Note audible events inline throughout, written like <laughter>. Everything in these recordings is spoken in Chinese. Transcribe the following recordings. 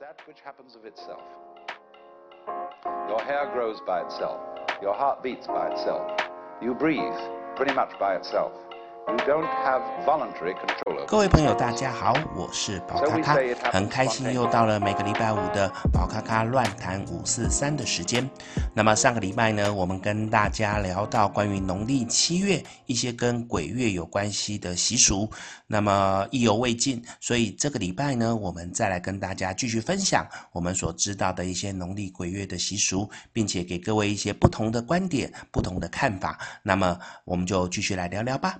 that which happens of itself. Your hair grows by itself. Your heart beats by itself. You breathe pretty much by itself. You don't have voluntary control 各位朋友，大家好，我是宝咖咖，很开心又到了每个礼拜五的宝咖咖乱谈五四三的时间。那么上个礼拜呢，我们跟大家聊到关于农历七月一些跟鬼月有关系的习俗，那么意犹未尽，所以这个礼拜呢，我们再来跟大家继续分享我们所知道的一些农历鬼月的习俗，并且给各位一些不同的观点、不同的看法。那么我们就继续来聊聊吧。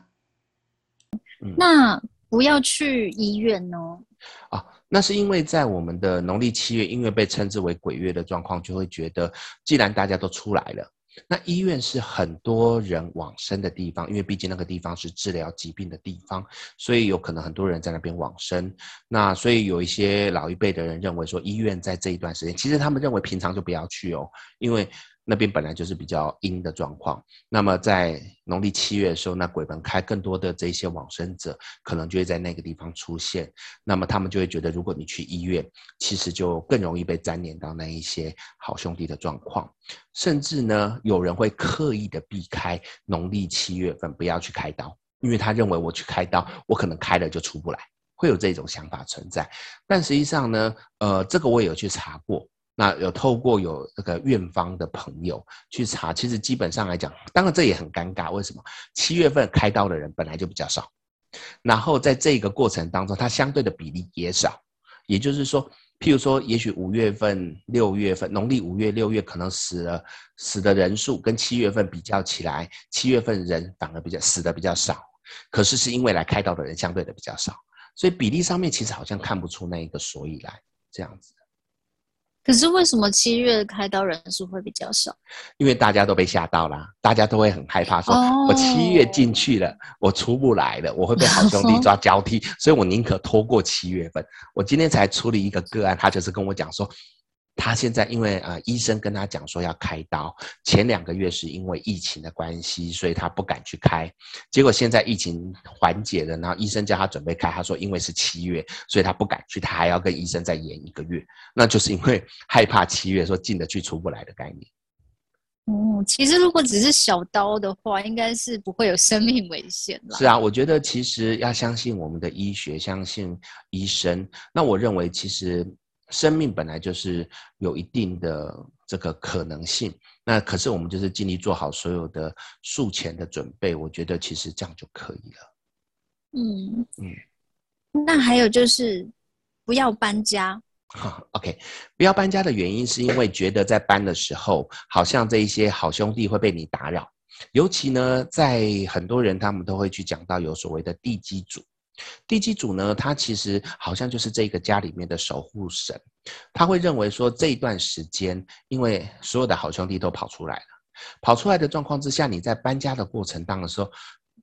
那不要去医院哦？啊，那是因为在我们的农历七月，因为被称之为鬼月的状况，就会觉得，既然大家都出来了，那医院是很多人往生的地方，因为毕竟那个地方是治疗疾病的地方，所以有可能很多人在那边往生。那所以有一些老一辈的人认为说，医院在这一段时间，其实他们认为平常就不要去哦，因为。那边本来就是比较阴的状况，那么在农历七月的时候，那鬼门开，更多的这些往生者可能就会在那个地方出现，那么他们就会觉得，如果你去医院，其实就更容易被粘连到那一些好兄弟的状况，甚至呢，有人会刻意的避开农历七月份不要去开刀，因为他认为我去开刀，我可能开了就出不来，会有这种想法存在，但实际上呢，呃，这个我也有去查过。那有透过有这个院方的朋友去查，其实基本上来讲，当然这也很尴尬。为什么？七月份开刀的人本来就比较少，然后在这个过程当中，它相对的比例也少。也就是说，譬如说，也许五月份、六月份，农历五月、六月可能死了死的人数跟七月份比较起来，七月份人反而比较死的比较少。可是是因为来开刀的人相对的比较少，所以比例上面其实好像看不出那一个所以来这样子。可是为什么七月开刀人数会比较少？因为大家都被吓到了，大家都会很害怕，说我七月进去了，我出不来了，我会被好兄弟 <laughs> 抓交替，所以我宁可拖过七月份。我今天才处理一个个案，他就是跟我讲说。他现在因为呃医生跟他讲说要开刀，前两个月是因为疫情的关系，所以他不敢去开。结果现在疫情缓解了，然后医生叫他准备开，他说因为是七月，所以他不敢去，他还要跟医生再延一个月。那就是因为 <laughs> 害怕七月说进得去出不来的概念。哦，其实如果只是小刀的话，应该是不会有生命危险了。是啊，我觉得其实要相信我们的医学，相信医生。那我认为其实。生命本来就是有一定的这个可能性，那可是我们就是尽力做好所有的术前的准备，我觉得其实这样就可以了。嗯嗯，那还有就是不要搬家。<laughs> OK，不要搬家的原因是因为觉得在搬的时候，好像这一些好兄弟会被你打扰，尤其呢，在很多人他们都会去讲到有所谓的地基主。地基主呢，他其实好像就是这个家里面的守护神，他会认为说，这一段时间，因为所有的好兄弟都跑出来了，跑出来的状况之下，你在搬家的过程当中的时候，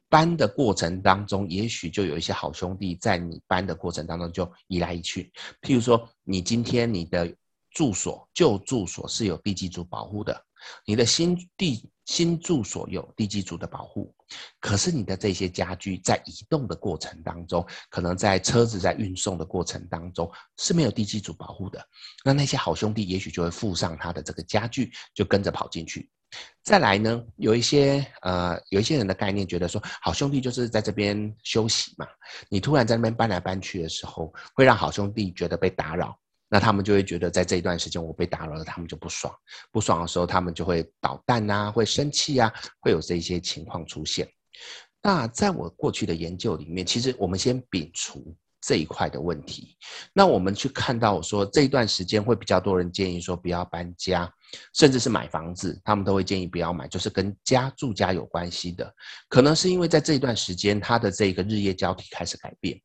搬的过程当中，也许就有一些好兄弟在你搬的过程当中就移来移去。譬如说，你今天你的住所旧住所是有地基主保护的，你的新地。新住所有地基主的保护，可是你的这些家具在移动的过程当中，可能在车子在运送的过程当中是没有地基主保护的。那那些好兄弟也许就会附上他的这个家具，就跟着跑进去。再来呢，有一些呃，有一些人的概念觉得说，好兄弟就是在这边休息嘛，你突然在那边搬来搬去的时候，会让好兄弟觉得被打扰。那他们就会觉得，在这一段时间我被打扰了，他们就不爽。不爽的时候，他们就会捣蛋啊，会生气啊，会有这些情况出现。那在我过去的研究里面，其实我们先摒除这一块的问题。那我们去看到说，这一段时间会比较多人建议说不要搬家，甚至是买房子，他们都会建议不要买，就是跟家住家有关系的。可能是因为在这一段时间，他的这个日夜交替开始改变。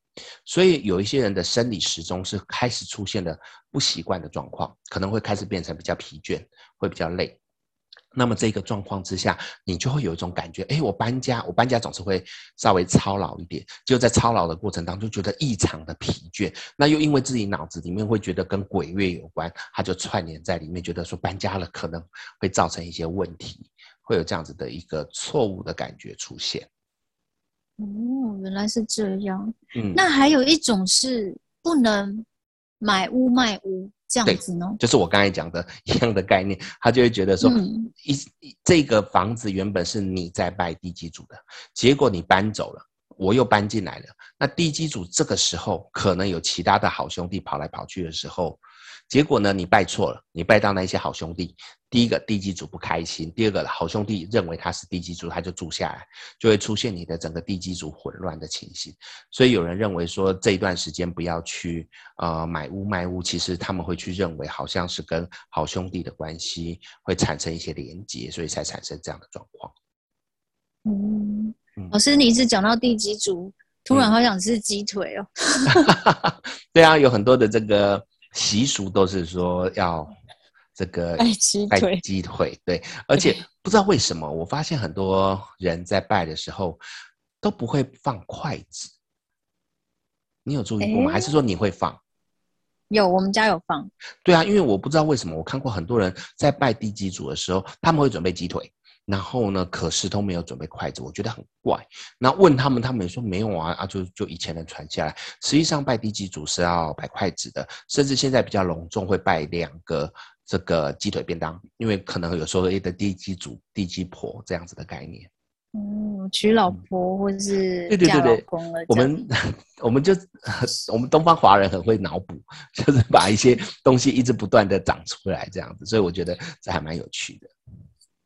所以有一些人的生理时钟是开始出现了不习惯的状况，可能会开始变成比较疲倦，会比较累。那么这个状况之下，你就会有一种感觉，哎，我搬家，我搬家总是会稍微操劳一点，就在操劳的过程当中，觉得异常的疲倦。那又因为自己脑子里面会觉得跟鬼月有关，它就串联在里面，觉得说搬家了可能会造成一些问题，会有这样子的一个错误的感觉出现。哦，原来是这样。嗯，那还有一种是不能买屋卖屋，这样子呢？就是我刚才讲的一样的概念，他就会觉得说，嗯、一这个房子原本是你在拜地基主的，结果你搬走了，我又搬进来了。那地基主这个时候可能有其他的好兄弟跑来跑去的时候。结果呢，你拜错了，你拜到那些好兄弟。第一个地基主不开心，第二个好兄弟认为他是地基主，他就住下来，就会出现你的整个地基主混乱的情形。所以有人认为说，这一段时间不要去呃买屋卖屋，其实他们会去认为好像是跟好兄弟的关系会产生一些连结，所以才产生这样的状况。嗯，老师，你一直讲到地基主，突然好想吃鸡腿哦。<laughs> 对啊，有很多的这个。习俗都是说要这个拜鸡腿，鸡腿，对，而且不知道为什么，我发现很多人在拜的时候都不会放筷子。你有注意过吗？还是说你会放？有，我们家有放。对啊，因为我不知道为什么，我看过很多人在拜地基主的时候，他们会准备鸡腿。然后呢，可是都没有准备筷子，我觉得很怪。那问他们，他们也说没有啊啊，就就以前人传下来。实际上拜地基主是要摆筷子的，甚至现在比较隆重会拜两个这个鸡腿便当，因为可能有时候的地基主、地基婆这样子的概念。嗯，娶老婆或者是对对对对，我们 <laughs> 我们就我们东方华人很会脑补，<laughs> 就是把一些东西一直不断的长出来这样子，所以我觉得这还蛮有趣的。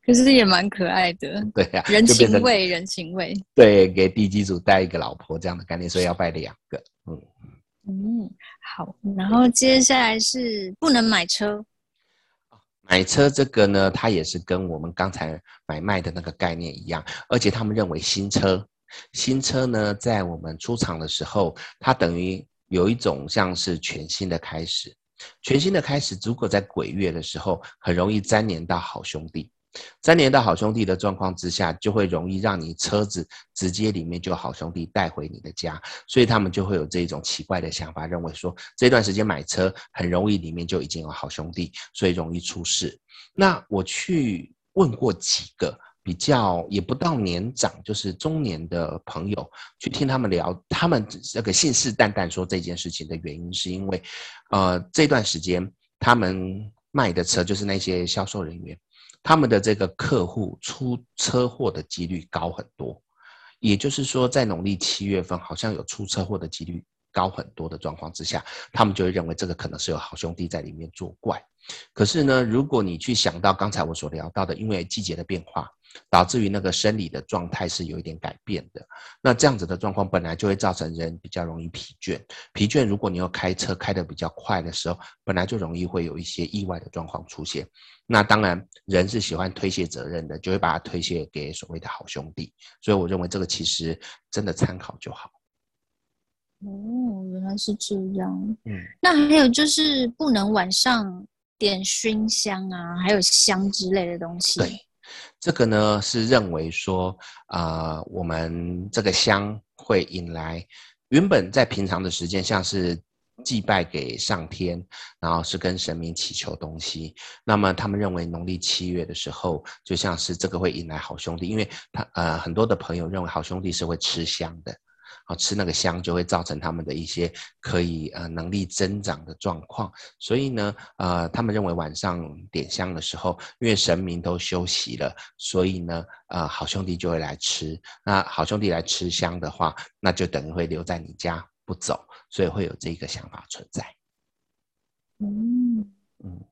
可是也蛮可爱的，<laughs> 对呀、啊，人情味，人情味。对，给地基组带一个老婆这样的概念，所以要拜两个。嗯嗯，好。然后接下来是不能买车。买车这个呢，它也是跟我们刚才买卖的那个概念一样，而且他们认为新车，新车呢，在我们出厂的时候，它等于有一种像是全新的开始。全新的开始，如果在鬼月的时候，很容易粘连到好兄弟。三年的好兄弟的状况之下，就会容易让你车子直接里面就好兄弟带回你的家，所以他们就会有这种奇怪的想法，认为说这段时间买车很容易里面就已经有好兄弟，所以容易出事。那我去问过几个比较也不到年长，就是中年的朋友，去听他们聊，他们这个信誓旦旦说这件事情的原因是因为，呃，这段时间他们卖的车就是那些销售人员。他们的这个客户出车祸的几率高很多，也就是说，在农历七月份，好像有出车祸的几率高很多的状况之下，他们就会认为这个可能是有好兄弟在里面作怪。可是呢，如果你去想到刚才我所聊到的，因为季节的变化。导致于那个生理的状态是有一点改变的，那这样子的状况本来就会造成人比较容易疲倦。疲倦，如果你又开车开得比较快的时候，本来就容易会有一些意外的状况出现。那当然，人是喜欢推卸责任的，就会把它推卸给所谓的好兄弟。所以我认为这个其实真的参考就好。哦，原来是这样。嗯，那还有就是不能晚上点熏香啊，还有香之类的东西。对。这个呢是认为说，啊、呃，我们这个香会引来原本在平常的时间，像是祭拜给上天，然后是跟神明祈求东西。那么他们认为农历七月的时候，就像是这个会引来好兄弟，因为他呃很多的朋友认为好兄弟是会吃香的。好吃那个香就会造成他们的一些可以呃能力增长的状况，所以呢呃他们认为晚上点香的时候，因为神明都休息了，所以呢呃好兄弟就会来吃。那好兄弟来吃香的话，那就等于会留在你家不走，所以会有这个想法存在。嗯嗯，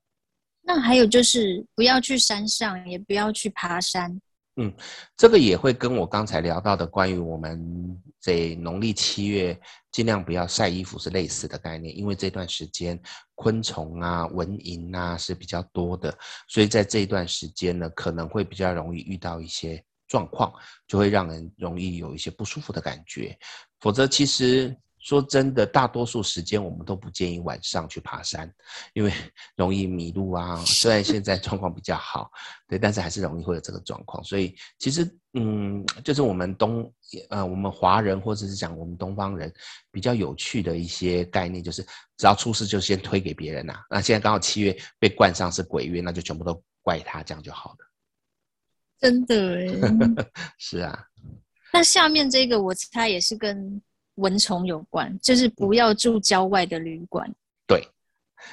那还有就是不要去山上，也不要去爬山。嗯，这个也会跟我刚才聊到的关于我们在农历七月尽量不要晒衣服是类似的概念，因为这段时间昆虫啊、蚊蝇啊是比较多的，所以在这一段时间呢，可能会比较容易遇到一些状况，就会让人容易有一些不舒服的感觉。否则，其实。说真的，大多数时间我们都不建议晚上去爬山，因为 <laughs> 容易迷路啊。虽然现在状况比较好，对，但是还是容易会有这个状况。所以其实，嗯，就是我们东呃，我们华人或者是讲我们东方人比较有趣的一些概念，就是只要出事就先推给别人呐、啊。那现在刚好七月被冠上是鬼月，那就全部都怪他，这样就好了。真的耶，<laughs> 是啊。那下面这个我猜也是跟。蚊虫有关，就是不要住郊外的旅馆。对，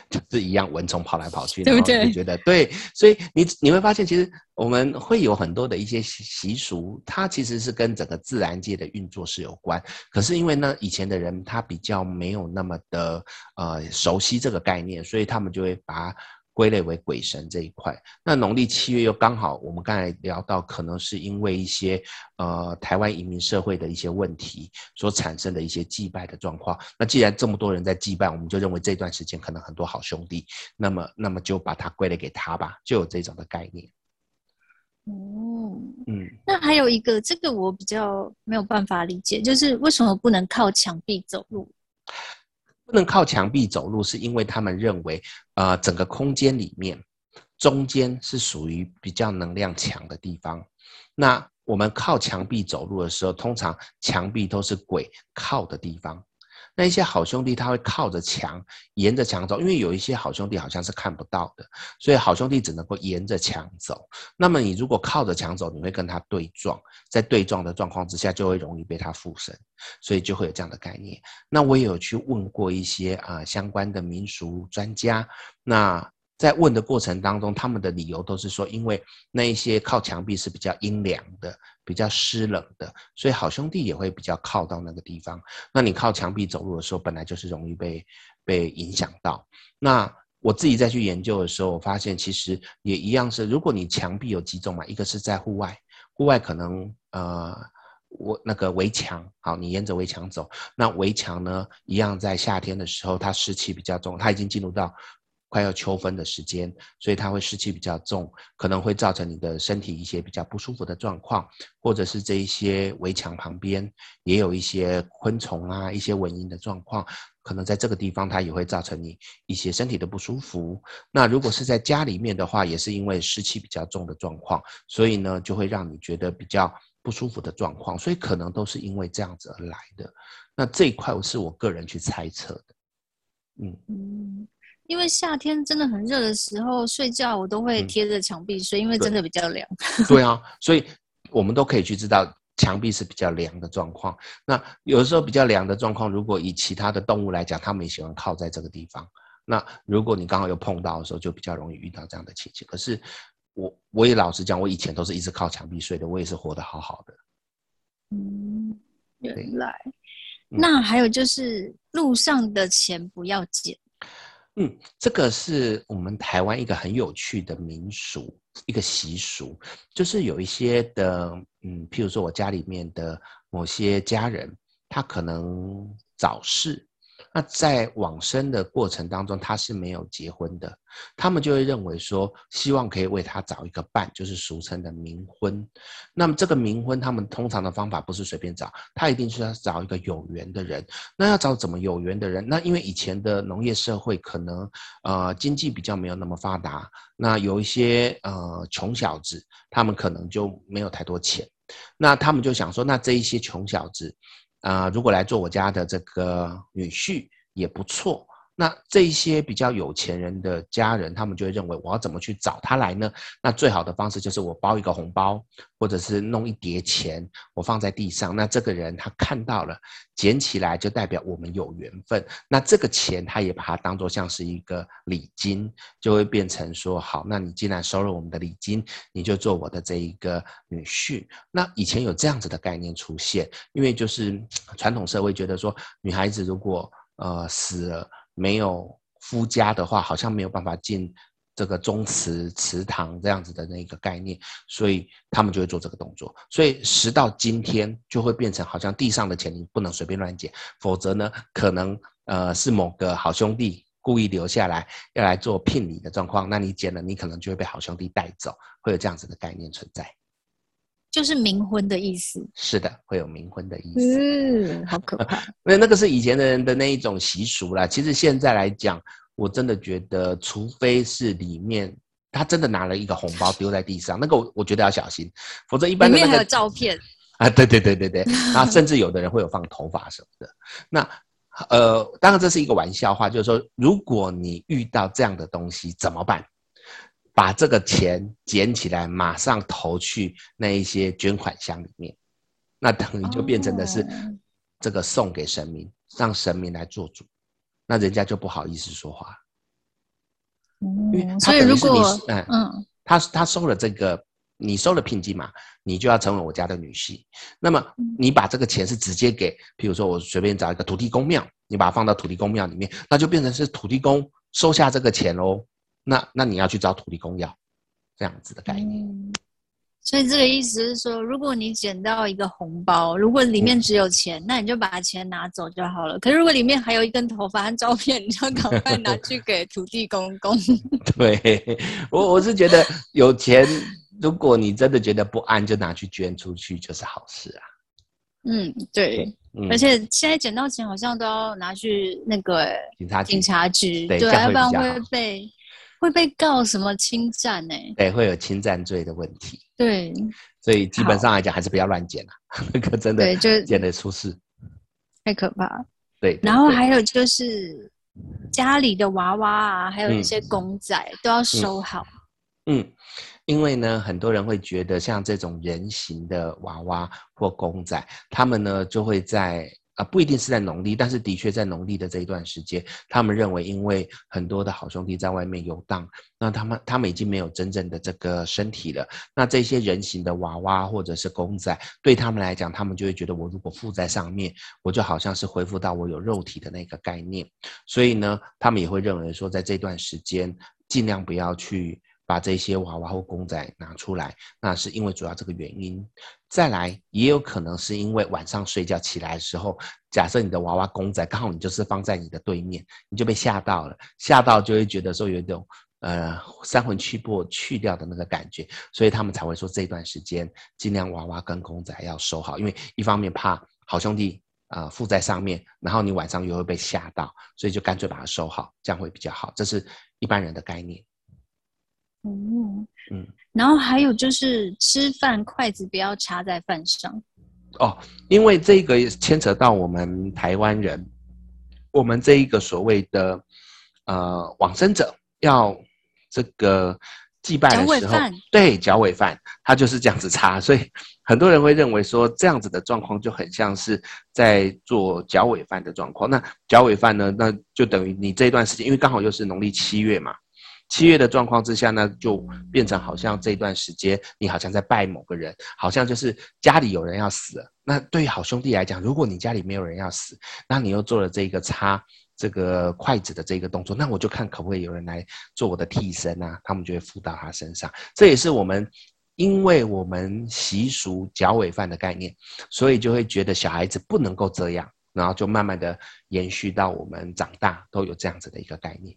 就是一样蚊虫跑来跑去，对不对？你觉得对，所以你你会发现，其实我们会有很多的一些习俗，它其实是跟整个自然界的运作是有关。可是因为呢，以前的人他比较没有那么的呃熟悉这个概念，所以他们就会把。归类为鬼神这一块，那农历七月又刚好，我们刚才聊到，可能是因为一些呃台湾移民社会的一些问题所产生的一些祭拜的状况。那既然这么多人在祭拜，我们就认为这段时间可能很多好兄弟，那么那么就把它归类给他吧，就有这种的概念。哦，嗯，那还有一个，这个我比较没有办法理解，就是为什么不能靠墙壁走路？不能靠墙壁走路，是因为他们认为，呃，整个空间里面，中间是属于比较能量强的地方。那我们靠墙壁走路的时候，通常墙壁都是鬼靠的地方。那一些好兄弟他会靠着墙，沿着墙走，因为有一些好兄弟好像是看不到的，所以好兄弟只能够沿着墙走。那么你如果靠着墙走，你会跟他对撞，在对撞的状况之下，就会容易被他附身，所以就会有这样的概念。那我也有去问过一些啊、相关的民俗专家，那。在问的过程当中，他们的理由都是说，因为那一些靠墙壁是比较阴凉的、比较湿冷的，所以好兄弟也会比较靠到那个地方。那你靠墙壁走路的时候，本来就是容易被被影响到。那我自己再去研究的时候，我发现其实也一样是，如果你墙壁有几种嘛，一个是在户外，户外可能呃，我那个围墙，好，你沿着围墙走，那围墙呢，一样在夏天的时候，它湿气比较重，它已经进入到。快要秋分的时间，所以它会湿气比较重，可能会造成你的身体一些比较不舒服的状况，或者是这一些围墙旁边也有一些昆虫啊，一些蚊蝇的状况，可能在这个地方它也会造成你一些身体的不舒服。那如果是在家里面的话，也是因为湿气比较重的状况，所以呢就会让你觉得比较不舒服的状况，所以可能都是因为这样子而来的。那这一块是我个人去猜测的，嗯嗯。因为夏天真的很热的时候，睡觉我都会贴着墙壁睡，嗯，因为真的比较凉。对啊，所以我们都可以去知道墙壁是比较凉的状况。那有的时候比较凉的状况，如果以其他的动物来讲，它们也喜欢靠在这个地方。那如果你刚好有碰到的时候，就比较容易遇到这样的情形。可是我我也老实讲，我以前都是一直靠墙壁睡的，我也是活得好好的。嗯，原来。那还有就是路上的钱不要捡。嗯，嗯这个是我们台湾一个很有趣的民俗，一个习俗，就是有一些的，嗯，譬如说我家里面的某些家人，他可能早逝。那在往生的过程当中，他是没有结婚的，他们就会认为说，希望可以为他找一个伴，就是俗称的冥婚。那么这个冥婚，他们通常的方法不是随便找，他一定是要找一个有缘的人。那要找怎么有缘的人？那因为以前的农业社会可能呃经济比较没有那么发达，那有一些呃穷小子，他们可能就没有太多钱，那他们就想说，那这一些穷小子。啊、如果来做我家的这个女婿也不错。那这一些比较有钱人的家人，他们就会认为我要怎么去找他来呢？那最好的方式就是我包一个红包，或者是弄一叠钱，我放在地上。那这个人他看到了，捡起来就代表我们有缘分。那这个钱他也把它当做像是一个礼金，就会变成说好，那你既然收了我们的礼金，你就做我的这一个女婿。那以前有这样子的概念出现，因为就是 <tsk> 传统社会觉得说，女孩子如果呃死了。没有夫家的话，好像没有办法进这个宗祠祠堂这样子的那个概念，所以他们就会做这个动作。所以时到今天，就会变成好像地上的钱你不能随便乱捡，否则呢，可能呃是某个好兄弟故意留下来要来做聘礼的状况，那你捡了，你可能就会被好兄弟带走，会有这样子的概念存在。就是冥婚的意思，是的，会有冥婚的意思。嗯，好可怕。<laughs> 那那个是以前的人的那一种习俗啦。其实现在来讲，我真的觉得，除非是里面他真的拿了一个红包丢在地上，那个我我觉得要小心，否则一般的、那个、里面还有照片 <laughs> 啊，对对对对对，然后甚至有的人会有放头发什么的。那呃，当然这是一个玩笑话，就是说，如果你遇到这样的东西怎么办？把这个钱捡起来，马上投去那一些捐款箱里面，那等于就变成的是这个送给神明，让神明来做主，那人家就不好意思说话。嗯，所以如果嗯嗯，他他收了这个，你收了聘金嘛，你就要成为我家的女婿。那么你把这个钱是直接给，譬如说我随便找一个土地公庙，你把它放到土地公庙里面，那就变成是土地公收下这个钱喽。那那你要去找土地公要这样子的概念。嗯所以这个意思是说，如果你捡到一个红包，如果里面只有钱，嗯、那你就把钱拿走就好了。可是如果里面还有一根头发和照片，你就赶快拿去给土地公公。<laughs> 对，我我是觉得有钱，如果你真的觉得不安，就拿去捐出去就是好事啊。嗯，对。嗯、而且现在捡到钱好像都要拿去那个警察警察局，对，要不然会被。会被告什么侵占呢？对，会有侵占罪的问题。对，所以基本上来讲，还是不要乱捡了，<laughs> 那个真的对，就捡得出事，太可怕。对，对，然后还有就是家里的娃娃啊，还有一些公仔、嗯、都要收好嗯。嗯，因为呢，很多人会觉得像这种人形的娃娃或公仔，他们呢就会在。啊，不一定是在农历，但是的确在农历的这一段时间，他们认为，因为很多的好兄弟在外面游荡，那他们他们已经没有真正的这个身体了。那这些人形的娃娃或者是公仔，对他们来讲，他们就会觉得，我如果附在上面，我就好像是恢复到我有肉体的那个概念。所以呢，他们也会认为说，在这段时间，尽量不要去。把这些娃娃或公仔拿出来，那是因为主要这个原因。再来，也有可能是因为晚上睡觉起来的时候，假设你的娃娃公仔刚好你就是放在你的对面，你就被吓到了，吓到就会觉得说有一种呃三魂七魄去掉的那个感觉，所以他们才会说这段时间尽量娃娃跟公仔要收好，因为一方面怕好兄弟啊、附在上面，然后你晚上又会被吓到，所以就干脆把它收好，这样会比较好。这是一般人的概念。嗯嗯，然后还有就是吃饭筷子不要插在饭上哦，因为这个牵扯到我们台湾人，我们这一个所谓的呃往生者要这个祭拜的时候，对，脚尾饭，他就是这样子插，所以很多人会认为说这样子的状况就很像是在做脚尾饭的状况。那脚尾饭呢，那就等于你这一段时间，因为刚好又是农历七月嘛。七月的状况之下呢，就变成好像这段时间你好像在拜某个人，好像就是家里有人要死。那对于好兄弟来讲，如果你家里没有人要死，那你又做了这个插这个筷子的这个动作，那我就看可不可以有人来做我的替身啊？他们就会附到他身上。这也是我们因为我们习俗脚尾饭的概念，所以就会觉得小孩子不能够这样，然后就慢慢的延续到我们长大都有这样子的一个概念。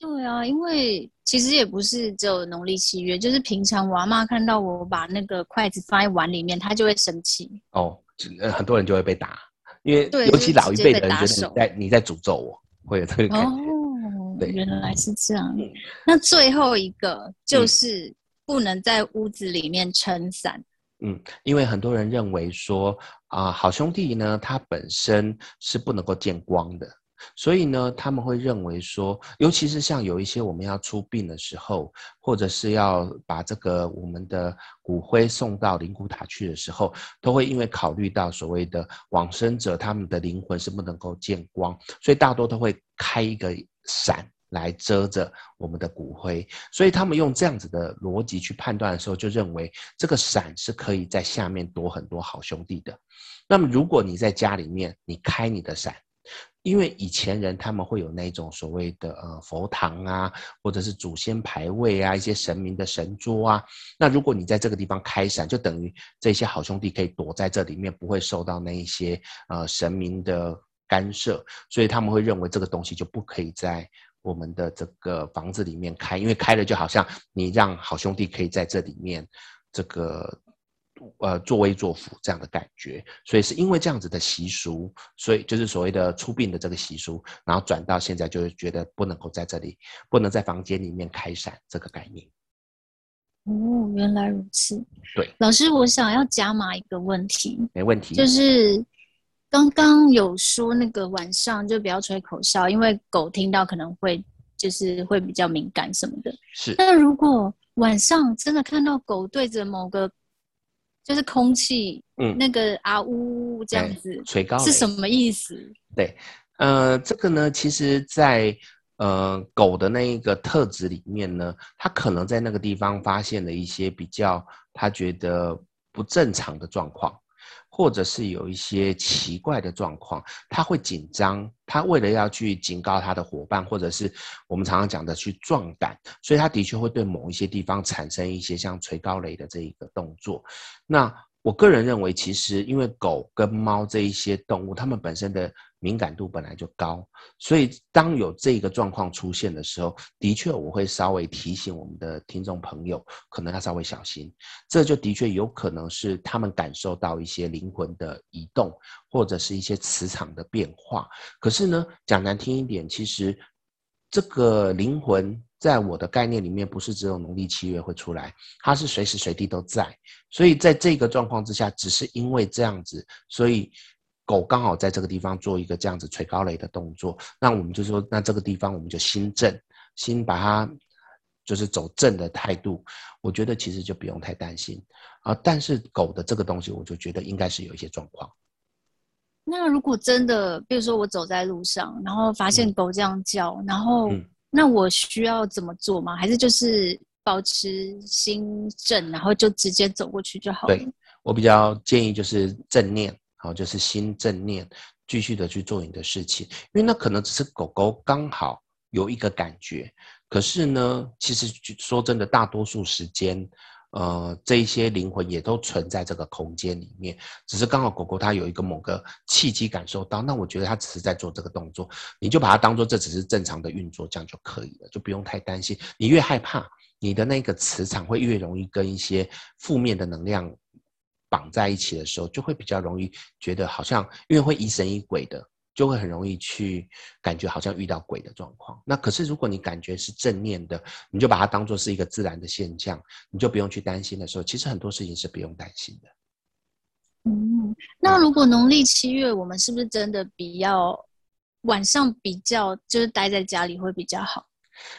对啊，因为其实也不是只有农历七月，就是平常我阿妈看到我把那个筷子放在碗里面，她就会生气。哦，很多人就会被打，因为尤其老一辈的人觉得你在你在诅咒我，会有这个感觉。哦，原来是这样。嗯。那最后一个就是不能在屋子里面撑伞。嗯，因为很多人认为说啊，呃，好兄弟呢，他本身是不能够见光的。所以呢，他们会认为说，尤其是像有一些我们要出殡的时候，或者是要把这个我们的骨灰送到灵骨塔去的时候，都会因为考虑到所谓的往生者他们的灵魂是不能够见光，所以大多都会开一个伞来遮着我们的骨灰。所以他们用这样子的逻辑去判断的时候，就认为这个伞是可以在下面躲很多好兄弟的。那么如果你在家里面，你开你的伞。因为以前人他们会有那种所谓的呃佛堂啊，或者是祖先牌位啊，一些神明的神桌啊。那如果你在这个地方开伞，就等于这些好兄弟可以躲在这里面，不会受到那一些呃神明的干涉。所以他们会认为这个东西就不可以在我们的这个房子里面开，因为开了就好像你让好兄弟可以在这里面这个。呃，作威作福这样的感觉，所以是因为这样子的习俗，所以就是所谓的出殡的这个习俗，然后转到现在就是觉得不能够在这里，不能在房间里面开伞这个概念。哦，原来如此。对，老师，我想要加码一个问题。没问题。就是刚刚有说那个晚上就不要吹口哨，因为狗听到可能会就是会比较敏感什么的。是。但如果晚上真的看到狗对着某个就是空气，嗯，那个啊呜这样子，吹高是什么意思？对，呃，这个呢，其实在呃，狗的那一个特质里面呢，它可能在那个地方发现了一些比较它觉得不正常的状况。或者是有一些奇怪的状况，他会紧张，他为了要去警告他的伙伴，或者是我们常常讲的去壮胆，所以他的确会对某一些地方产生一些像垂高雷的这一个动作。那我个人认为，其实因为狗跟猫这一些动物，它们本身的敏感度本来就高，所以当有这个状况出现的时候，的确我会稍微提醒我们的听众朋友，可能要稍微小心。这就的确有可能是他们感受到一些灵魂的移动，或者是一些磁场的变化。可是呢，讲难听一点，其实这个灵魂在我的概念里面，不是只有农历七月会出来，它是随时随地都在。所以在这个状况之下，只是因为这样子，所以。狗刚好在这个地方做一个这样子垂高雷的动作，那我们就说，那这个地方我们就心正，心把它就是走正的态度，我觉得其实就不用太担心啊。但是狗的这个东西，我就觉得应该是有一些状况。那如果真的，比如说我走在路上，然后发现狗这样叫，嗯、然后、嗯、那我需要怎么做吗？还是就是保持心正，然后就直接走过去就好了？对，我比较建议就是正念。好，就是心正念，继续的去做你的事情，因为那可能只是狗狗刚好有一个感觉，可是呢，其实说真的，大多数时间，呃，这一些灵魂也都存在这个空间里面，只是刚好狗狗它有一个某个契机感受到，那我觉得它只是在做这个动作，你就把它当做这只是正常的运作，这样就可以了，就不用太担心。你越害怕，你的那个磁场会越容易跟一些负面的能量。绑在一起的时候，就会比较容易觉得好像，因为会疑神疑鬼的，就会很容易去感觉好像遇到鬼的状况。那可是如果你感觉是正念的，你就把它当做是一个自然的现象，你就不用去担心的时候，其实很多事情是不用担心的。嗯，那如果农历七月，我们是不是真的比较晚上比较就是待在家里会比较好？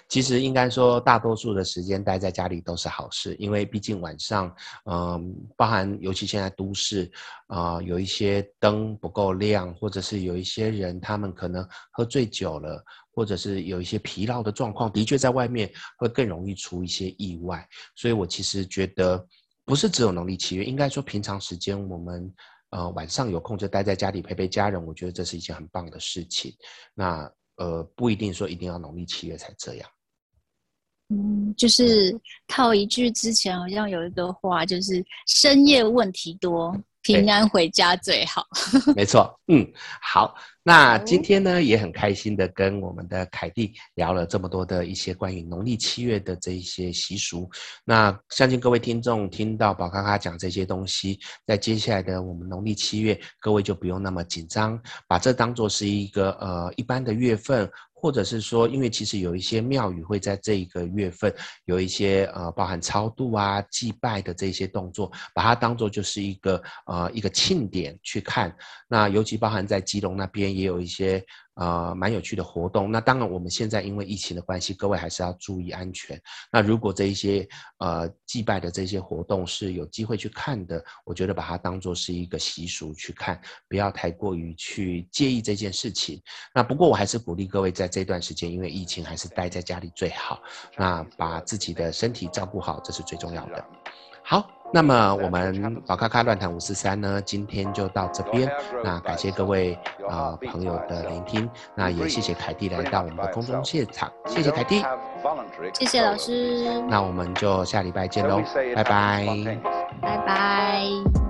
其实应该说，大多数的时间待在家里都是好事，因为毕竟晚上，嗯，包含尤其现在都市，啊、有一些灯不够亮，或者是有一些人他们可能喝醉酒了，或者是有一些疲劳的状况，的确在外面会更容易出一些意外。所以我其实觉得，不是只有农历七月，应该说平常时间我们，呃，晚上有空就待在家里陪陪家人，我觉得这是一件很棒的事情。那。呃，不一定说一定要农历七月才这样。嗯，就是套一句之前好像有一个话，就是深夜问题多。平安回家最好。<laughs> 没错，嗯，好，那今天呢也很开心的跟我们的凯蒂聊了这么多的一些关于农历七月的这一些习俗。那相信各位听众听到宝咖咖讲这些东西，在接下来的我们农历七月，各位就不用那么紧张，把这当做是一个呃一般的月份。或者是说，因为其实有一些庙宇会在这一个月份有一些呃，包含超度啊、祭拜的这些动作，把它当做就是一个呃一个庆典去看。那尤其包含在基隆那边也有一些。呃，蛮有趣的活动。那当然，我们现在因为疫情的关系，各位还是要注意安全。那如果这一些呃祭拜的这些活动是有机会去看的，我觉得把它当做是一个习俗去看，不要太过于去介意这件事情。那不过我还是鼓励各位在这段时间，因为疫情还是待在家里最好。那把自己的身体照顾好，这是最重要的。好。那么我们宝咖咖乱谈五四三呢，今天就到这边。那感谢各位啊、呃、朋友的聆听，那也谢谢凯蒂来到我们的空中现场，谢谢凯蒂，谢谢老师。那我们就下礼拜见喽，拜拜，拜拜。